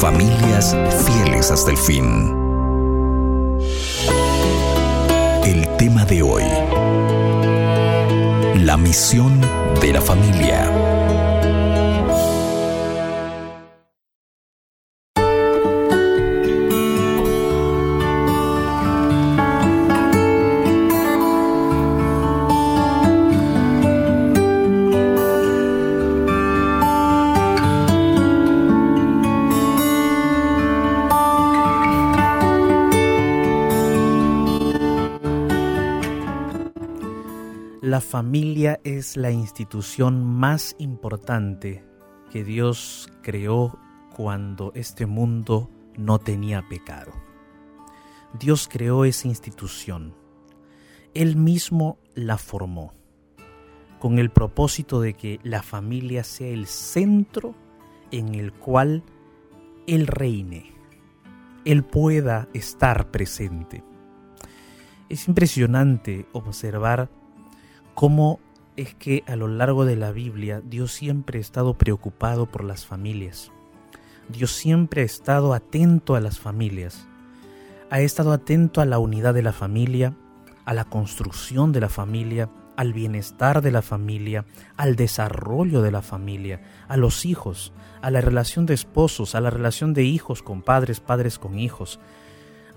Familias fieles hasta el fin. El tema de hoy. La misión de la familia. Familia es la institución más importante que Dios creó cuando este mundo no tenía pecado. Dios creó esa institución. Él mismo la formó con el propósito de que la familia sea el centro en el cual Él reine, Él pueda estar presente. Es impresionante observar cómo es que a lo largo de la Biblia Dios siempre ha estado preocupado por las familias. Dios siempre ha estado atento a las familias. Ha estado atento a la unidad de la familia, a la construcción de la familia, al bienestar de la familia, al desarrollo de la familia, a los hijos, a la relación de esposos, a la relación de hijos con padres, padres con hijos,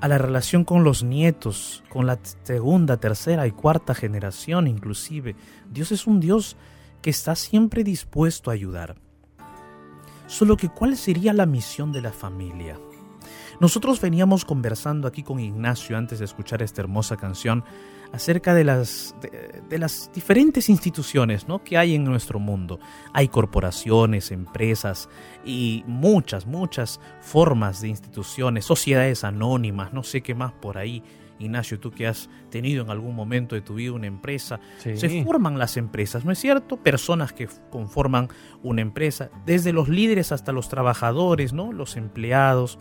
a la relación con los nietos, con la segunda, tercera y cuarta generación inclusive. Dios es un Dios que está siempre dispuesto a ayudar. Solo que ¿cuál sería la misión de la familia? Nosotros veníamos conversando aquí con Ignacio antes de escuchar esta hermosa canción acerca de las, de, las diferentes instituciones ¿no? que hay en nuestro mundo. Hay corporaciones, empresas y muchas, muchas formas de instituciones, sociedades anónimas, no sé qué más por ahí. Ignacio, tú que has tenido en algún momento de tu vida una empresa, se forman las empresas, ¿no es cierto? Personas que conforman una empresa, desde los líderes hasta los trabajadores, ¿no? Los empleados.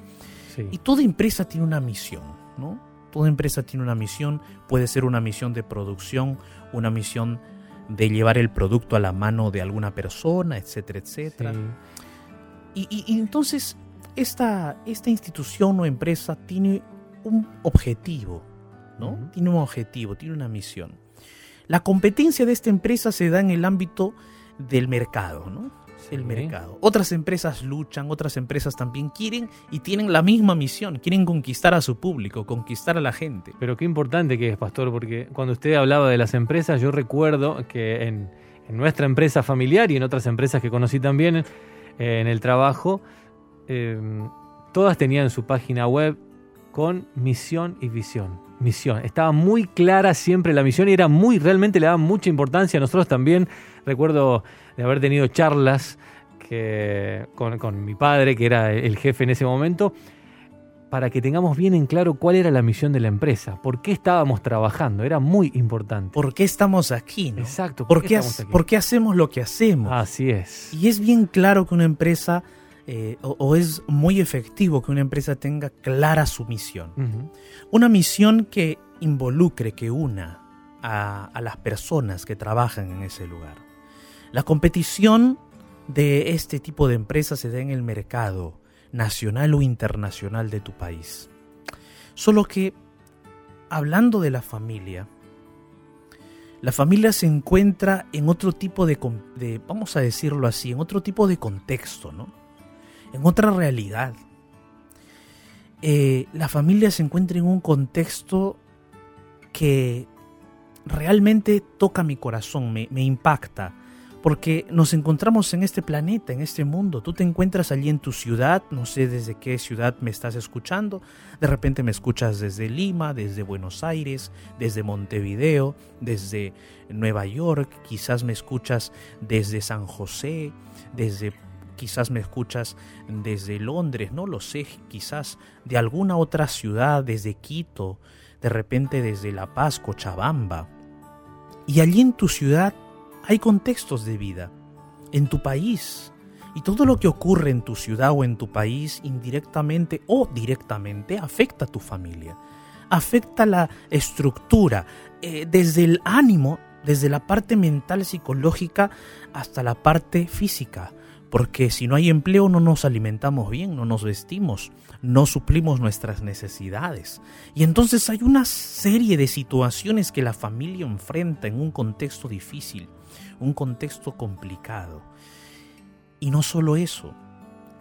Y toda empresa tiene una misión, ¿no? Toda empresa tiene una misión, puede ser una misión de producción, una misión de llevar el producto a la mano de alguna persona, etcétera, etcétera. Y, entonces esta, esta institución o empresa tiene un objetivo, ¿no? Tiene un objetivo, tiene una misión. La competencia de esta empresa se da en el ámbito del mercado, ¿no? El mercado. Otras empresas luchan, otras empresas también quieren y tienen la misma misión, quieren conquistar a su público, conquistar a la gente. Pero qué importante que es, Pastor, porque cuando usted hablaba de las empresas, yo recuerdo que en, nuestra empresa familiar y en otras empresas que conocí también eh, en el trabajo, em, todas tenían su página web con misión y visión. Misión. Estaba muy clara siempre la misión y era muy, realmente le daba mucha importancia. Nosotros también recuerdo de haber tenido charlas que, con, mi padre, que era el jefe en ese momento, para que tengamos bien en claro cuál era la misión de la empresa, por qué estábamos trabajando, era muy importante. ¿Por qué estamos aquí? ¿no? Exacto. ¿Por, qué, ¿por qué hacemos lo que hacemos? Así es. Y es bien claro que una empresa, eh, o, es muy efectivo que una empresa tenga clara su misión. Una misión que involucre, que una a las personas que trabajan en ese lugar. La competición de este tipo de empresas se da en el mercado nacional o internacional de tu país. Solo que, hablando de la familia, la familia se encuentra en otro tipo de, vamos a decirlo así, en otro tipo de contexto, ¿no? En otra realidad. Eh, la familia se encuentra en un contexto que realmente toca mi corazón, me, me impacta porque nos encontramos en este planeta, en este mundo. Tú te encuentras allí en tu ciudad, no sé desde qué ciudad me estás escuchando, de repente me escuchas desde Lima, desde Buenos Aires, desde Montevideo, desde Nueva York, quizás me escuchas desde San José, desde quizás me escuchas desde Londres, no lo sé, quizás de alguna otra ciudad, desde Quito, de repente desde La Paz, Cochabamba. Y allí en tu ciudad hay contextos de vida en tu país. Y todo lo que ocurre en tu ciudad o en tu país indirectamente o directamente afecta a tu familia, afecta la estructura, eh, desde el ánimo desde la parte mental, psicológica, hasta la parte física. Porque si no hay empleo no nos alimentamos bien, no nos vestimos, no suplimos nuestras necesidades. Y entonces hay una serie de situaciones que la familia enfrenta en un contexto difícil, un contexto complicado. Y no solo eso,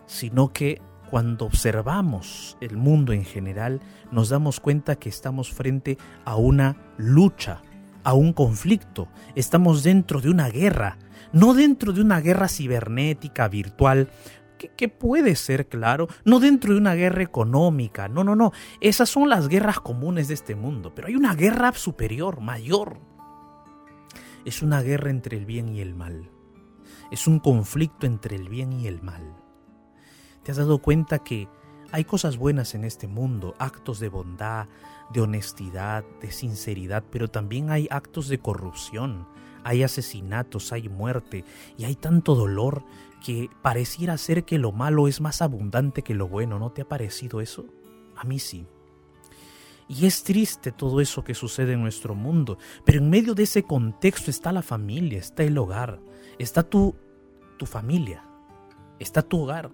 sino que cuando observamos el mundo en general, nos damos cuenta que estamos frente a una lucha, a un conflicto, estamos dentro de una guerra, no dentro de una guerra cibernética, virtual, que, puede ser, claro, no dentro de una guerra económica, no, no, no, esas son las guerras comunes de este mundo, pero hay una guerra superior, mayor. Es una guerra entre el bien y el mal, es un conflicto entre el bien y el mal. ¿Te has dado cuenta que hay cosas buenas en este mundo, actos de bondad, de honestidad, de sinceridad, pero también hay actos de corrupción, hay asesinatos, hay muerte y hay tanto dolor que pareciera ser que lo malo es más abundante que lo bueno. ¿No te ha parecido eso? A mí sí. Y es triste todo eso que sucede en nuestro mundo, pero en medio de ese contexto está la familia, está el hogar, está tu, tu familia, está tu hogar.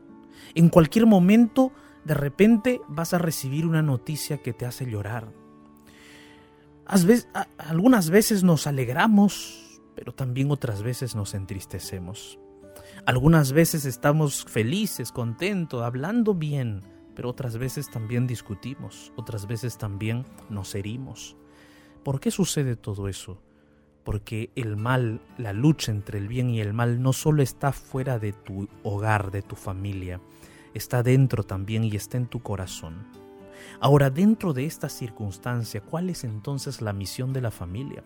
En cualquier momento, de repente, vas a recibir una noticia que te hace llorar. Algunas veces nos alegramos, pero también otras veces nos entristecemos. Algunas veces estamos felices, contentos, hablando bien, pero otras veces también discutimos, otras veces también nos herimos. ¿Por qué sucede todo eso? Porque el mal, la lucha entre el bien y el mal no solo está fuera de tu hogar, de tu familia, está dentro también y está en tu corazón. Ahora, dentro de esta circunstancia, ¿cuál es entonces la misión de la familia?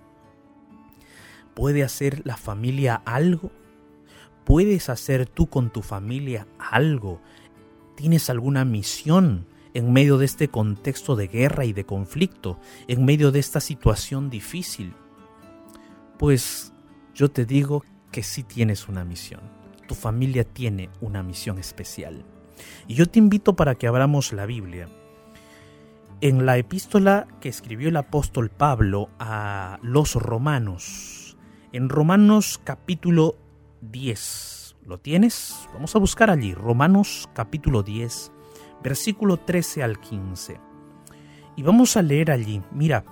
¿Puede hacer la familia algo? ¿Puedes hacer tú con tu familia algo? ¿Tienes alguna misión en medio de este contexto de guerra y de conflicto, en medio de esta situación difícil? Pues yo te digo que sí tienes una misión. Tu familia tiene una misión especial. Y yo te invito para que abramos la Biblia. En la epístola que escribió el apóstol Pablo a los romanos, en Romanos capítulo 10, ¿lo tienes? Vamos a buscar allí, Romanos capítulo 10, versículo 13 al 15. Y vamos a leer allí, mira,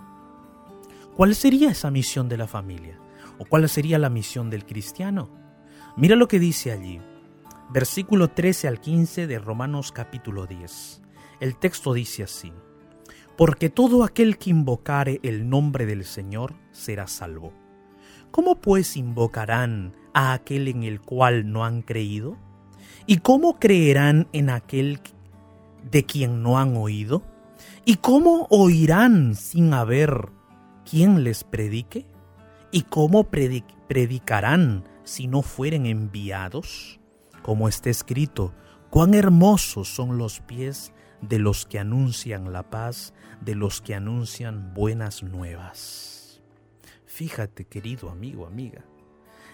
¿cuál sería esa misión de la familia? ¿O cuál sería la misión del cristiano? Mira lo que dice allí versículo 13 al 15 de Romanos capítulo 10. El texto dice así, Porque todo aquel que invocare el nombre del Señor será salvo. ¿Cómo pues invocarán a aquel en el cual no han creído? ¿Y cómo creerán en aquel de quien no han oído? ¿Y cómo oirán sin haber quien les predique? ¿Y cómo predicarán si no fueren enviados? como está escrito, cuán hermosos son los pies de los que anuncian la paz, de los que anuncian buenas nuevas. Fíjate, querido amigo, amiga,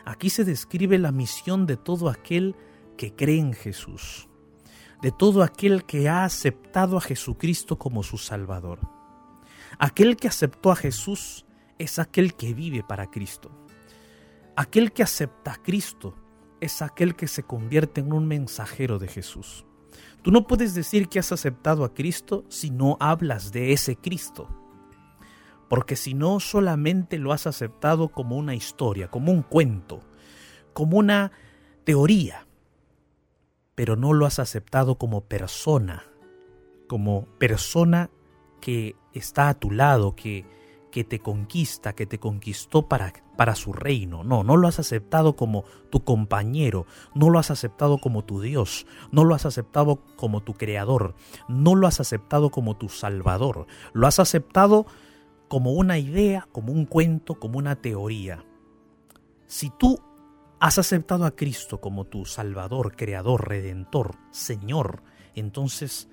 aquí se describe la misión de todo aquel que cree en Jesús, de todo aquel que ha aceptado a Jesucristo como su Salvador. Aquel que aceptó a Jesús es aquel que vive para Cristo. Aquel que acepta a Cristo es aquel que se convierte en un mensajero de Jesús. Tú no puedes decir que has aceptado a Cristo si no hablas de ese Cristo. Porque si no, solamente lo has aceptado como una historia, como un cuento, como una teoría, pero no lo has aceptado como persona, como persona que está a tu lado, que que te conquista, que te conquistó para, para su reino. No, no lo has aceptado como tu compañero, no lo has aceptado como tu Dios, no lo has aceptado como tu creador, no lo has aceptado como tu salvador, lo has aceptado como una idea, como un cuento, como una teoría. Si tú has aceptado a Cristo como tu Salvador, Creador, Redentor, Señor, entonces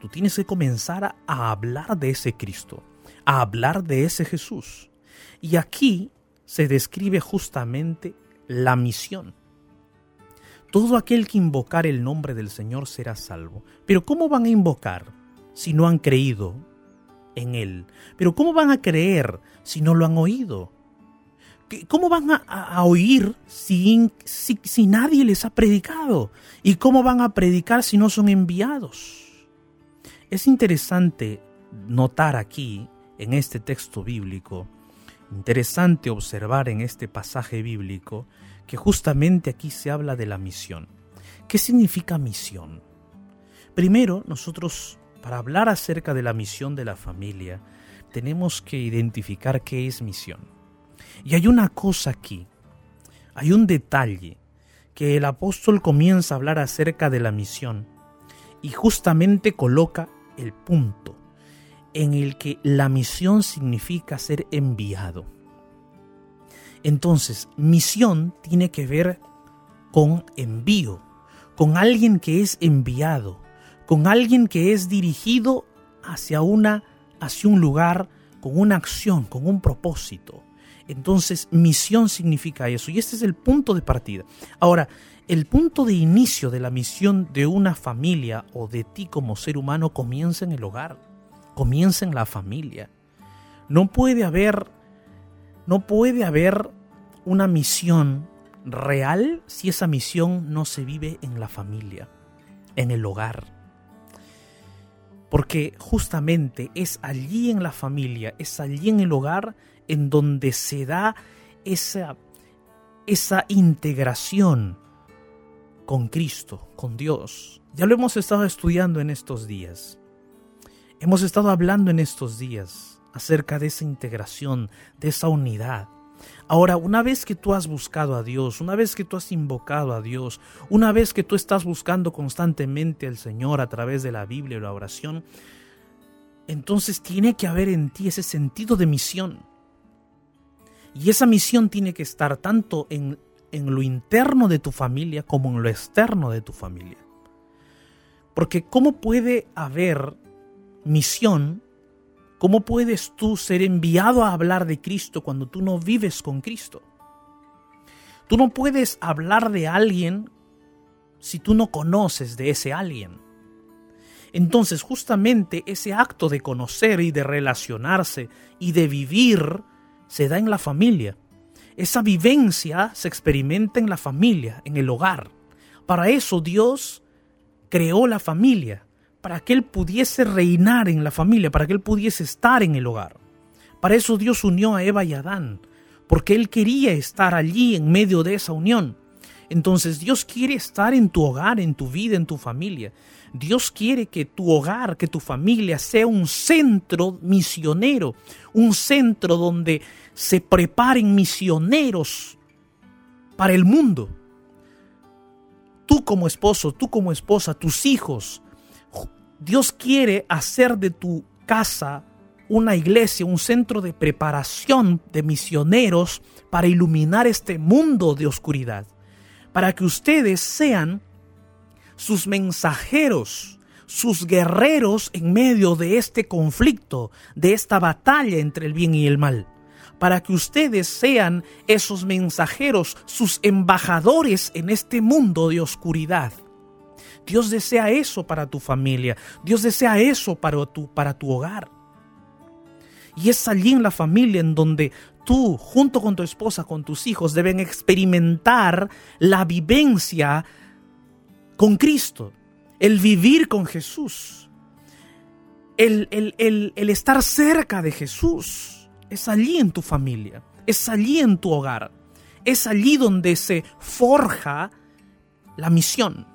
tú tienes que comenzar a hablar de ese Cristo a hablar de ese Jesús. Y aquí se describe justamente la misión. Todo aquel que invocar el nombre del Señor será salvo. Pero ¿cómo van a invocar si no han creído en Él? Pero ¿cómo van a creer si no lo han oído? ¿Cómo van a, oír si, si nadie les ha predicado? ¿Y cómo van a predicar si no son enviados? Es interesante notar aquí, en este texto bíblico, interesante observar en este pasaje bíblico, que justamente aquí se habla de la misión. ¿Qué significa misión? Primero, nosotros, para hablar acerca de la misión de la familia, tenemos que identificar qué es misión. Y hay una cosa aquí, hay un detalle, que el apóstol comienza a hablar acerca de la misión y justamente coloca el punto en el que la misión significa ser enviado. Entonces, misión tiene que ver con envío, con alguien que es enviado, con alguien que es dirigido hacia una hacia un lugar con una acción, con un propósito. Entonces, misión significa eso y este es el punto de partida. Ahora, el punto de inicio de la misión de una familia o de ti como ser humano comienza en el hogar, comienza en la familia. No puede haber no puede haber una misión real si esa misión no se vive en la familia, en el hogar. Porque justamente es allí en la familia, es allí en el hogar en donde se da esa, esa integración con Cristo, con Dios. Ya lo hemos estado estudiando en estos días. Hemos estado hablando en estos días acerca de esa integración, de esa unidad. Ahora, una vez que tú has buscado a Dios, una vez que tú has invocado a Dios, una vez que tú estás buscando constantemente al Señor a través de la Biblia y la oración, entonces tiene que haber en ti ese sentido de misión. Y esa misión tiene que estar tanto en en lo interno de tu familia como en lo externo de tu familia. Porque ¿cómo puede haber misión? ¿Cómo puedes tú ser enviado a hablar de Cristo cuando tú no vives con Cristo? Tú no puedes hablar de alguien si tú no conoces de ese alguien. Entonces justamente ese acto de conocer y de relacionarse y de vivir se da en la familia. Esa vivencia se experimenta en la familia, en el hogar. Para eso Dios creó la familia, para que Él pudiese reinar en la familia, para que Él pudiese estar en el hogar. Para eso Dios unió a Eva y Adán, porque Él quería estar allí en medio de esa unión. Entonces Dios quiere estar en tu hogar, en tu vida, en tu familia. Dios quiere que tu hogar, que tu familia sea un centro misionero, un centro donde se preparen misioneros para el mundo. Tú como esposo, tú como esposa, tus hijos, Dios quiere hacer de tu casa una iglesia, un centro de preparación de misioneros para iluminar este mundo de oscuridad, para que ustedes sean sus mensajeros, sus guerreros en medio de este conflicto, de esta batalla entre el bien y el mal para que ustedes sean esos mensajeros, sus embajadores en este mundo de oscuridad. Dios desea eso para tu familia, Dios desea eso para tu, para tu hogar. Y es allí en la familia en donde tú, junto con tu esposa, con tus hijos, deben experimentar la vivencia con Cristo, el vivir con Jesús, el, el, el estar cerca de Jesús es allí en tu familia, es allí en tu hogar, es allí donde se forja la misión.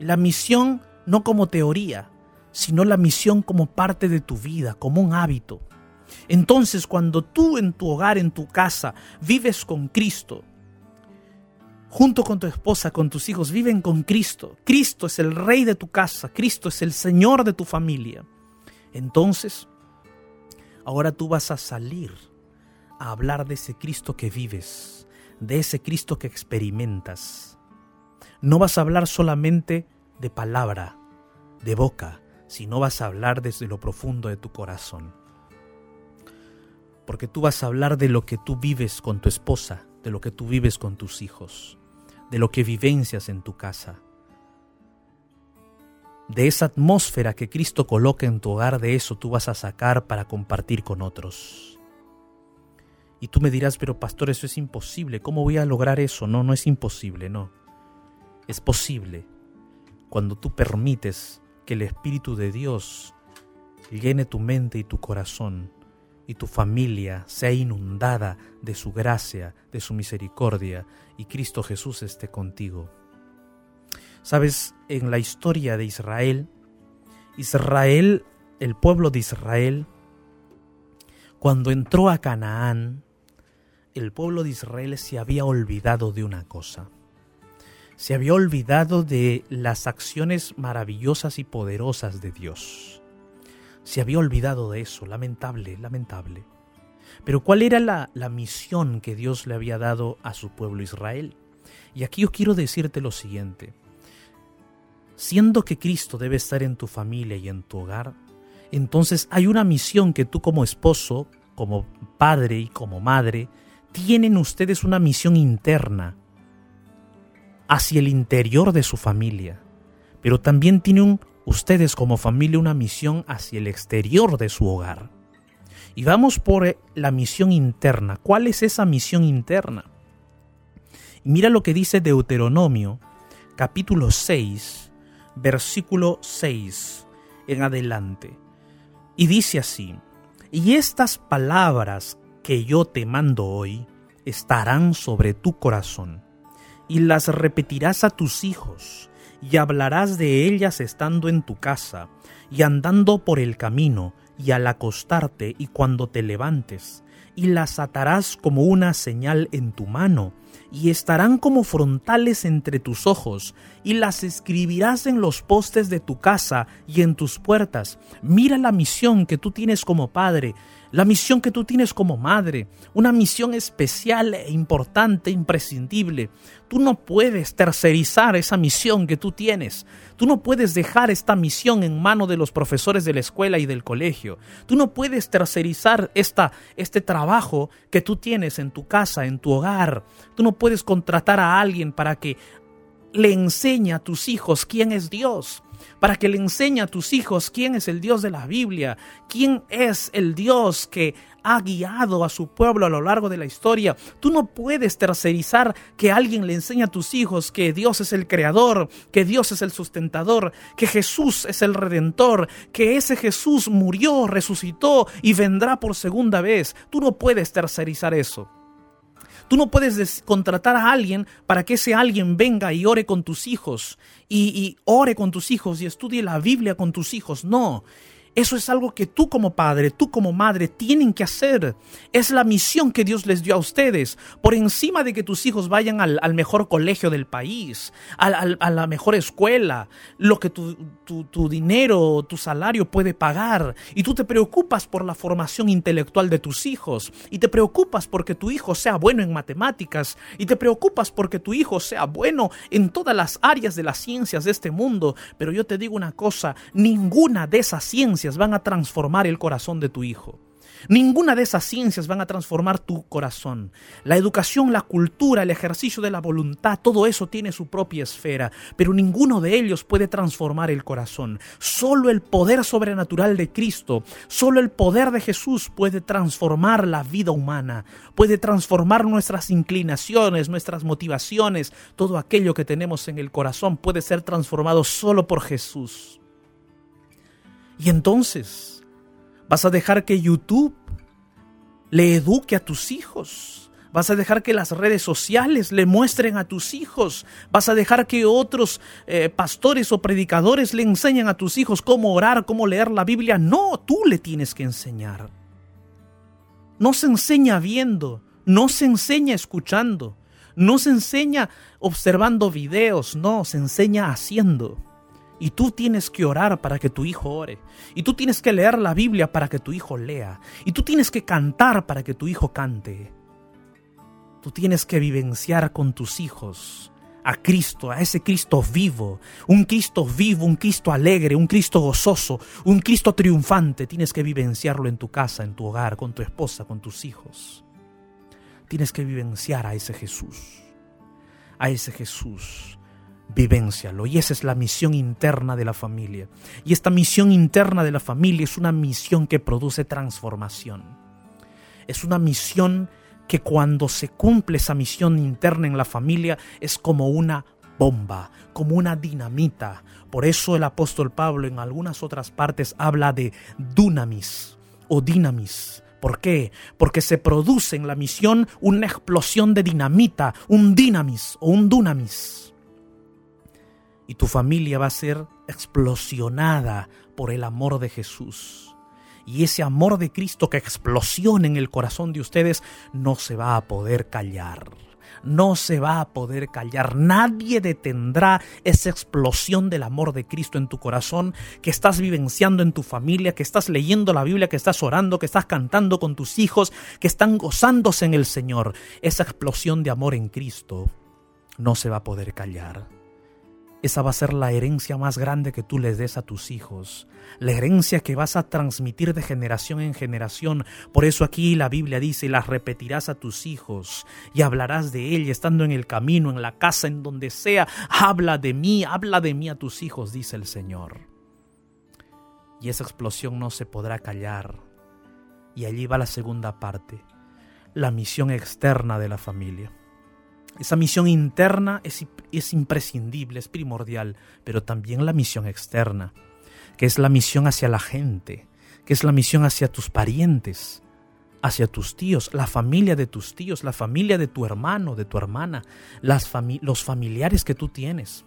La misión no como teoría, sino la misión como parte de tu vida, como un hábito. Entonces, cuando tú en tu hogar, en tu casa, vives con Cristo, junto con tu esposa, con tus hijos, viven con Cristo. Cristo es el rey de tu casa, Cristo es el Señor de tu familia. Entonces, Ahora tú vas a salir a hablar de ese Cristo que vives, de ese Cristo que experimentas. No vas a hablar solamente de palabra, de boca, sino vas a hablar desde lo profundo de tu corazón. Porque tú vas a hablar de lo que tú vives con tu esposa, de lo que tú vives con tus hijos, de lo que vivencias en tu casa de esa atmósfera que Cristo coloca en tu hogar, de eso tú vas a sacar para compartir con otros. Y tú me dirás, pero pastor, eso es imposible. ¿Cómo voy a lograr eso? No, no es imposible, no. Es posible cuando tú permites que el Espíritu de Dios llene tu mente y tu corazón y tu familia sea inundada de su gracia, de su misericordia y Cristo Jesús esté contigo. Sabes, en la historia de Israel, Israel, el pueblo de Israel, cuando entró a Canaán, el pueblo de Israel se había olvidado de una cosa. Se había olvidado de las acciones maravillosas y poderosas de Dios. Se había olvidado de eso, lamentable, lamentable. Pero ¿cuál era la, la misión que Dios le había dado a su pueblo Israel? Y aquí yo quiero decirte lo siguiente. Siendo que Cristo debe estar en tu familia y en tu hogar, entonces hay una misión que tú como esposo, como padre y como madre, tienen ustedes una misión interna hacia el interior de su familia, pero también tienen ustedes como familia una misión hacia el exterior de su hogar. Y vamos por eh, la misión interna. ¿Cuál es esa misión interna? Mira lo que dice Deuteronomio, capítulo 6, versículo 6 en adelante. Y dice así, y estas palabras que yo te mando hoy estarán sobre tu corazón, y las repetirás a tus hijos, y hablarás de ellas estando en tu casa, y andando por el camino, y al acostarte y cuando te levantes, y las atarás como una señal en tu mano, y estarán como frontales entre tus ojos, y las escribirás en los postes de tu casa y en tus puertas. Mira la misión que tú tienes como padre, la misión que tú tienes como madre, una misión especial e importante, imprescindible. Tú no puedes tercerizar esa misión que tú tienes. Tú no puedes dejar esta misión en mano de los profesores de la escuela y del colegio. Tú no puedes tercerizar esta, este trabajo que tú tienes en tu casa, en tu hogar. Tú no puedes contratar a alguien para que le enseñe a tus hijos quién es Dios para que le enseñe a tus hijos quién es el Dios de la Biblia, quién es el Dios que ha guiado a su pueblo a lo largo de la historia. Tú no puedes tercerizar que alguien le enseñe a tus hijos que Dios es el creador, que Dios es el sustentador, que Jesús es el redentor, que ese Jesús murió, resucitó y vendrá por segunda vez. Tú no puedes tercerizar eso. Tú no puedes contratar a alguien para que ese alguien venga y ore con tus hijos y, y, ore con tus hijos y estudie la Biblia con tus hijos. No, eso es algo que tú como padre, tú como madre tienen que hacer. Es la misión que Dios les dio a ustedes. Por encima de que tus hijos vayan al, mejor colegio del país, a la mejor escuela, lo que tu, tu, dinero, tu salario puede pagar. Y tú te preocupas por la formación intelectual de tus hijos. Y te preocupas porque tu hijo sea bueno en matemáticas. Y te preocupas porque tu hijo sea bueno en todas las áreas de las ciencias de este mundo. Pero yo te digo una cosa, ninguna de esas ciencias van a transformar el corazón de tu hijo. Ninguna de esas ciencias van a transformar tu corazón. La educación, la cultura, el ejercicio de la voluntad, todo eso tiene su propia esfera, pero ninguno de ellos puede transformar el corazón. Solo el poder sobrenatural de Cristo, solo el poder de Jesús puede transformar la vida humana, puede transformar nuestras inclinaciones, nuestras motivaciones, todo aquello que tenemos en el corazón puede ser transformado solo por Jesús. Y entonces, vas a dejar que YouTube le eduque a tus hijos. Vas a dejar que las redes sociales le muestren a tus hijos. Vas a dejar que otros eh, pastores o predicadores le enseñen a tus hijos cómo orar, cómo leer la Biblia. No, tú le tienes que enseñar. No se enseña viendo, no se enseña escuchando, no se enseña observando videos, no, se enseña haciendo. Y tú tienes que orar para que tu hijo ore. Y tú tienes que leer la Biblia para que tu hijo lea. Y tú tienes que cantar para que tu hijo cante. Tú tienes que vivenciar con tus hijos a Cristo, a ese Cristo vivo, un Cristo vivo, un Cristo alegre, un Cristo gozoso, un Cristo triunfante. Tienes que vivenciarlo en tu casa, en tu hogar, con tu esposa, con tus hijos. Tienes que vivenciar a ese Jesús, a ese Jesús vivencialo. Y esa es la misión interna de la familia. Y esta misión interna de la familia es una misión que produce transformación. Es una misión que cuando se cumple esa misión interna en la familia es como una bomba, como una dinamita. Por eso el apóstol Pablo en algunas otras partes habla de dunamis o dinamis. ¿Por qué? Porque se produce en la misión una explosión de dinamita, un dinamis o un dunamis. Y tu familia va a ser explosionada por el amor de Jesús. Y ese amor de Cristo que explosiona en el corazón de ustedes no se va a poder callar no se va a poder callar. Nadie detendrá esa explosión del amor de Cristo en tu corazón que estás vivenciando en tu familia, que estás leyendo la Biblia, que estás orando, que estás cantando con tus hijos, que están gozándose en el Señor. Esa explosión de amor en Cristo no se va a poder callar. Esa va a ser la herencia más grande que tú les des a tus hijos, la herencia que vas a transmitir de generación en generación. Por eso aquí la Biblia dice, las repetirás a tus hijos y hablarás de ella estando en el camino, en la casa, en donde sea. Habla de mí, habla de mí a tus hijos, dice el Señor. Y esa explosión no se podrá callar. Y allí va la segunda parte, la misión externa de la familia. Esa misión interna es, es, imprescindible, es primordial, pero también la misión externa, que es la misión hacia la gente, que es la misión hacia tus parientes, hacia tus tíos, la familia de tus tíos, la familia de tu hermano, de tu hermana, los familiares que tú tienes.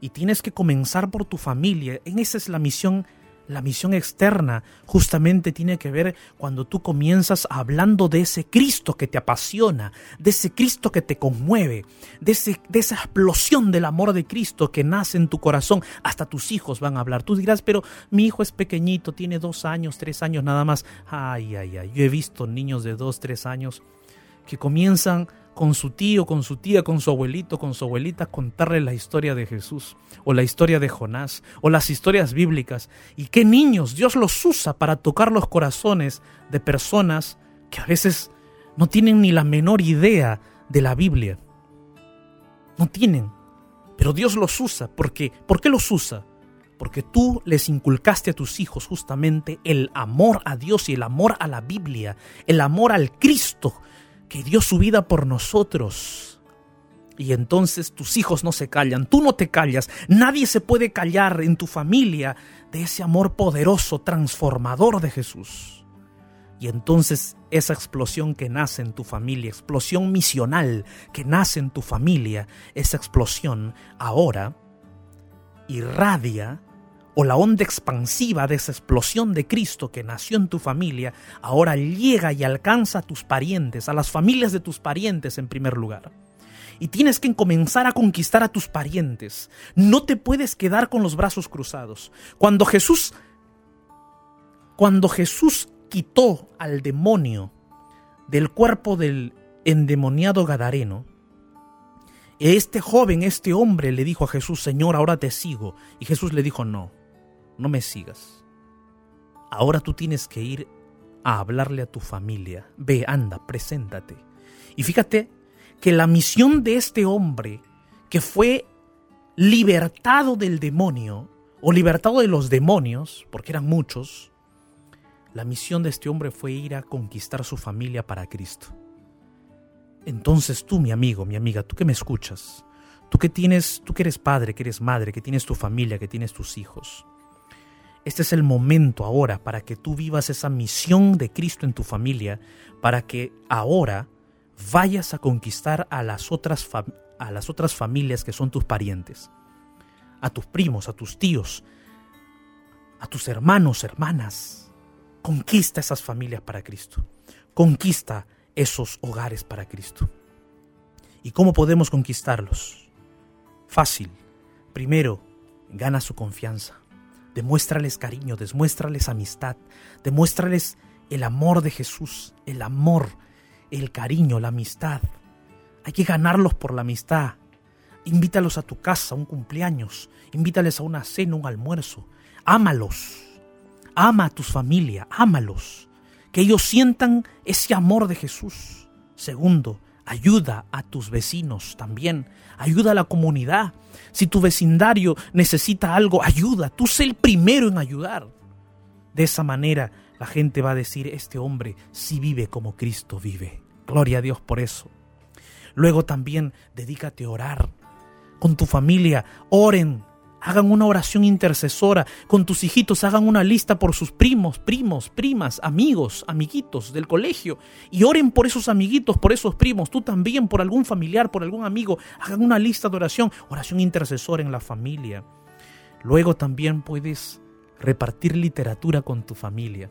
Y tienes que comenzar por tu familia, en esa es la misión la misión externa justamente tiene que ver cuando tú comienzas hablando de ese Cristo que te apasiona, de ese Cristo que te conmueve, de, esa explosión del amor de Cristo que nace en tu corazón. Hasta tus hijos van a hablar. Tú dirás, pero mi hijo es pequeñito, tiene dos años, tres años nada más. Ay, ay, ay. Yo he visto niños de dos, tres años que comienzan con su tío, con su tía, con su abuelito, con su abuelita, contarle la historia de Jesús, o la historia de Jonás, o las historias bíblicas. Y qué niños Dios los usa para tocar los corazones de personas que a veces no tienen ni la menor idea de la Biblia. No tienen. Pero Dios los usa. ¿Por qué? ¿Por qué los usa? Porque tú les inculcaste a tus hijos justamente el amor a Dios y el amor a la Biblia, el amor al Cristo que dio su vida por nosotros. Y entonces tus hijos no se callan, tú no te callas, nadie se puede callar en tu familia de ese amor poderoso, transformador de Jesús. Y entonces esa explosión que nace en tu familia, explosión misional que nace en tu familia, esa explosión ahora irradia o la onda expansiva de esa explosión de Cristo que nació en tu familia, ahora llega y alcanza a tus parientes, a las familias de tus parientes en primer lugar. Y tienes que comenzar a conquistar a tus parientes. No te puedes quedar con los brazos cruzados. Cuando Jesús cuando Jesús quitó al demonio del cuerpo del endemoniado gadareno, este joven, este hombre le dijo a Jesús, Señor, ahora te sigo. Y Jesús le dijo, no, no me sigas. Ahora tú tienes que ir a hablarle a tu familia. Ve, anda, preséntate. Y fíjate que la misión de este hombre, que fue libertado del demonio, o libertado de los demonios, porque eran muchos, la misión de este hombre fue ir a conquistar su familia para Cristo. Entonces tú, mi amigo, mi amiga, tú que me escuchas, tú que tienes, tú que eres padre, que eres madre, que tienes tu familia, que tienes tus hijos, este es el momento ahora para que tú vivas esa misión de Cristo en tu familia, para que ahora vayas a conquistar a las otras, a las otras familias que son tus parientes, a tus primos, a tus tíos, a tus hermanos, hermanas. Conquista esas familias para Cristo. Conquista esos hogares para Cristo. ¿Y cómo podemos conquistarlos? Fácil. Primero, gana su confianza. Demuéstrales cariño, demuéstrales amistad, demuéstrales el amor de Jesús, el amor, el cariño, la amistad. Hay que ganarlos por la amistad. Invítalos a tu casa, a un cumpleaños, invítales a una cena, un almuerzo. Ámalos. Ama a tu familia, ámalos. Que ellos sientan ese amor de Jesús. Segundo, ayuda a tus vecinos también. Ayuda a la comunidad. Si tu vecindario necesita algo, ayuda. Tú sé el primero en ayudar. De esa manera la gente va a decir, este hombre sí vive como Cristo vive. Gloria a Dios por eso. Luego también dedícate a orar con tu familia. Oren, hagan una oración intercesora. Con tus hijitos hagan una lista por sus primos, primos, primas, amigos, amiguitos del colegio. Y oren por esos amiguitos, por esos primos. Tú también, por algún familiar, por algún amigo. Hagan una lista de oración. Oración intercesora en la familia. Luego también puedes repartir literatura con tu familia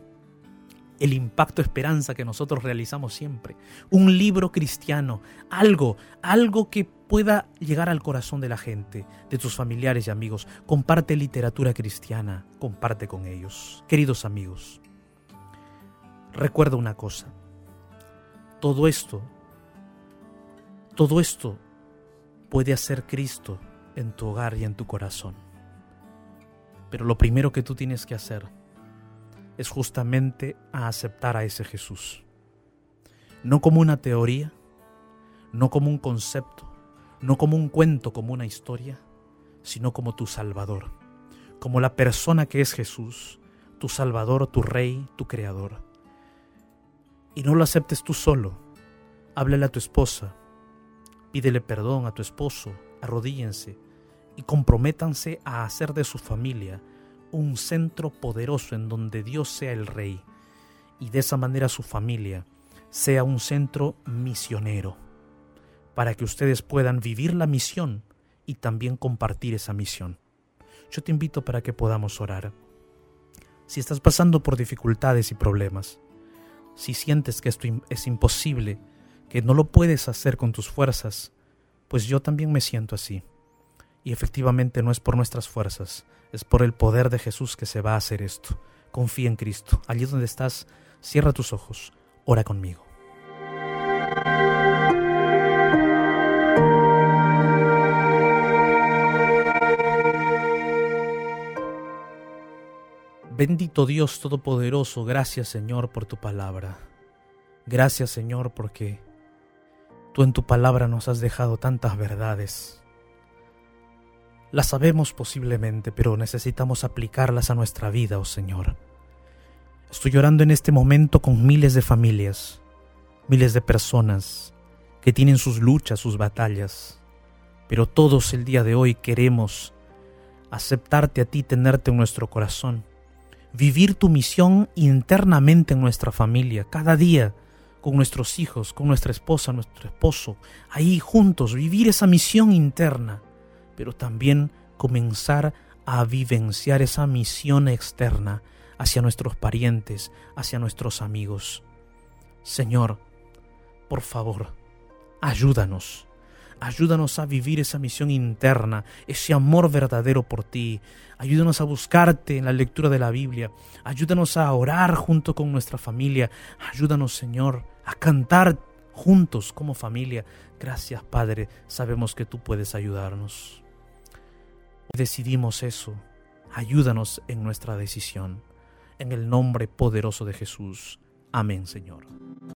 el impacto esperanza que nosotros realizamos siempre. Un libro cristiano, algo, algo que pueda llegar al corazón de la gente, de tus familiares y amigos. Comparte literatura cristiana, comparte con ellos. Queridos amigos, recuerda una cosa. Todo esto, todo esto puede hacer Cristo en tu hogar y en tu corazón. Pero lo primero que tú tienes que hacer es justamente aceptar a ese Jesús. No como una teoría, no como un concepto, no como un cuento, como una historia, sino como tu Salvador, como la persona que es Jesús, tu Salvador, tu Rey, tu Creador. Y no lo aceptes tú solo, háblale a tu esposa, pídele perdón a tu esposo, arrodíllense y comprométanse a hacer de su familia un centro poderoso en donde Dios sea el rey. Y de esa manera su familia sea un centro misionero, para que ustedes puedan vivir la misión y también compartir esa misión. Yo te invito para que podamos orar. Si estás pasando por dificultades y problemas, si sientes que esto es imposible, que no lo puedes hacer con tus fuerzas, pues yo también me siento así. Y efectivamente no es por nuestras fuerzas, es por el poder de Jesús que se va a hacer esto. Confía en Cristo. Allí donde estás, cierra tus ojos, ora conmigo. Bendito Dios Todopoderoso, gracias Señor por tu palabra. Gracias Señor porque tú en tu palabra nos has dejado tantas verdades las sabemos posiblemente, pero necesitamos aplicarlas a nuestra vida, oh Señor. Estoy llorando en este momento con miles de familias, miles de personas que tienen sus luchas, sus batallas, pero todos el día de hoy queremos aceptarte a ti, tenerte en nuestro corazón, vivir tu misión internamente en nuestra familia, cada día, con nuestros hijos, con nuestra esposa, nuestro esposo, ahí juntos, vivir esa misión interna pero también comenzar a vivenciar esa misión externa hacia nuestros parientes, hacia nuestros amigos. Señor, por favor, ayúdanos. Ayúdanos a vivir esa misión interna, ese amor verdadero por ti. Ayúdanos a buscarte en la lectura de la Biblia. Ayúdanos a orar junto con nuestra familia. Ayúdanos, Señor, a cantar juntos como familia. Gracias, Padre. Sabemos que tú puedes ayudarnos decidimos eso, ayúdanos en nuestra decisión. En el nombre poderoso de Jesús. Amén, Señor.